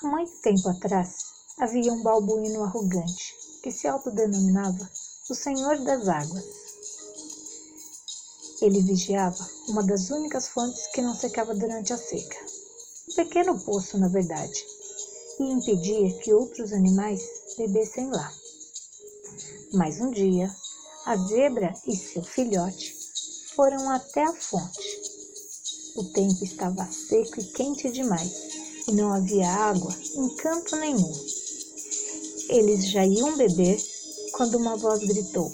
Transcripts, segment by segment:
Há muito tempo atrás, havia um balbuíno arrogante que se autodenominava o Senhor das Águas. Ele vigiava uma das únicas fontes que não secava durante a seca. Um pequeno poço, na verdade, e impedia que outros animais bebessem lá. Mas um dia, a zebra e seu filhote foram até a fonte. O tempo estava seco e quente demais e não havia água em canto nenhum. Eles já iam beber quando uma voz gritou: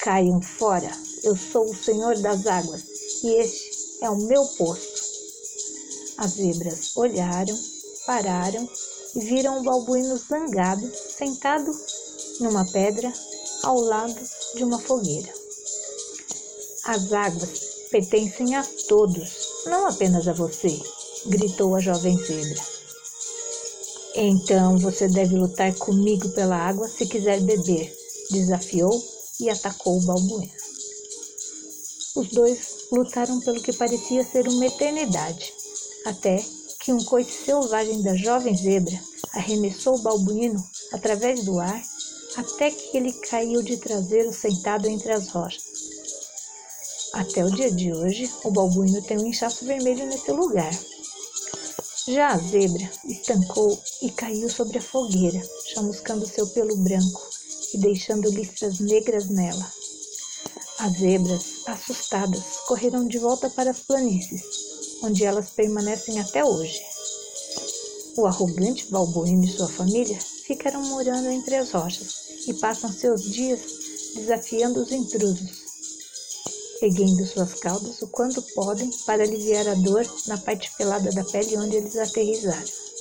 Caiam fora, eu sou o Senhor das águas e este é o meu posto. As zebras olharam, pararam e viram o balbuíno zangado sentado numa pedra ao lado de uma fogueira. As águas pertencem a todos, não apenas a você, gritou a jovem zebra. Então você deve lutar comigo pela água se quiser beber, desafiou e atacou o balbueno. Os dois lutaram pelo que parecia ser uma eternidade, até que um coice selvagem da jovem zebra arremessou o balbuino através do ar até que ele caiu de traseiro sentado entre as rochas. Até o dia de hoje, o balbuino tem um inchaço vermelho nesse lugar, já a zebra estancou e caiu sobre a fogueira, chamuscando seu pelo branco e deixando listras negras nela. As zebras, assustadas, correram de volta para as planícies, onde elas permanecem até hoje. O arrogante balbuíno e sua família ficaram morando entre as rochas e passam seus dias desafiando os intrusos, erguendo suas caudas o quanto podem para aliviar a dor na parte pelada da pele onde eles aterrizaram.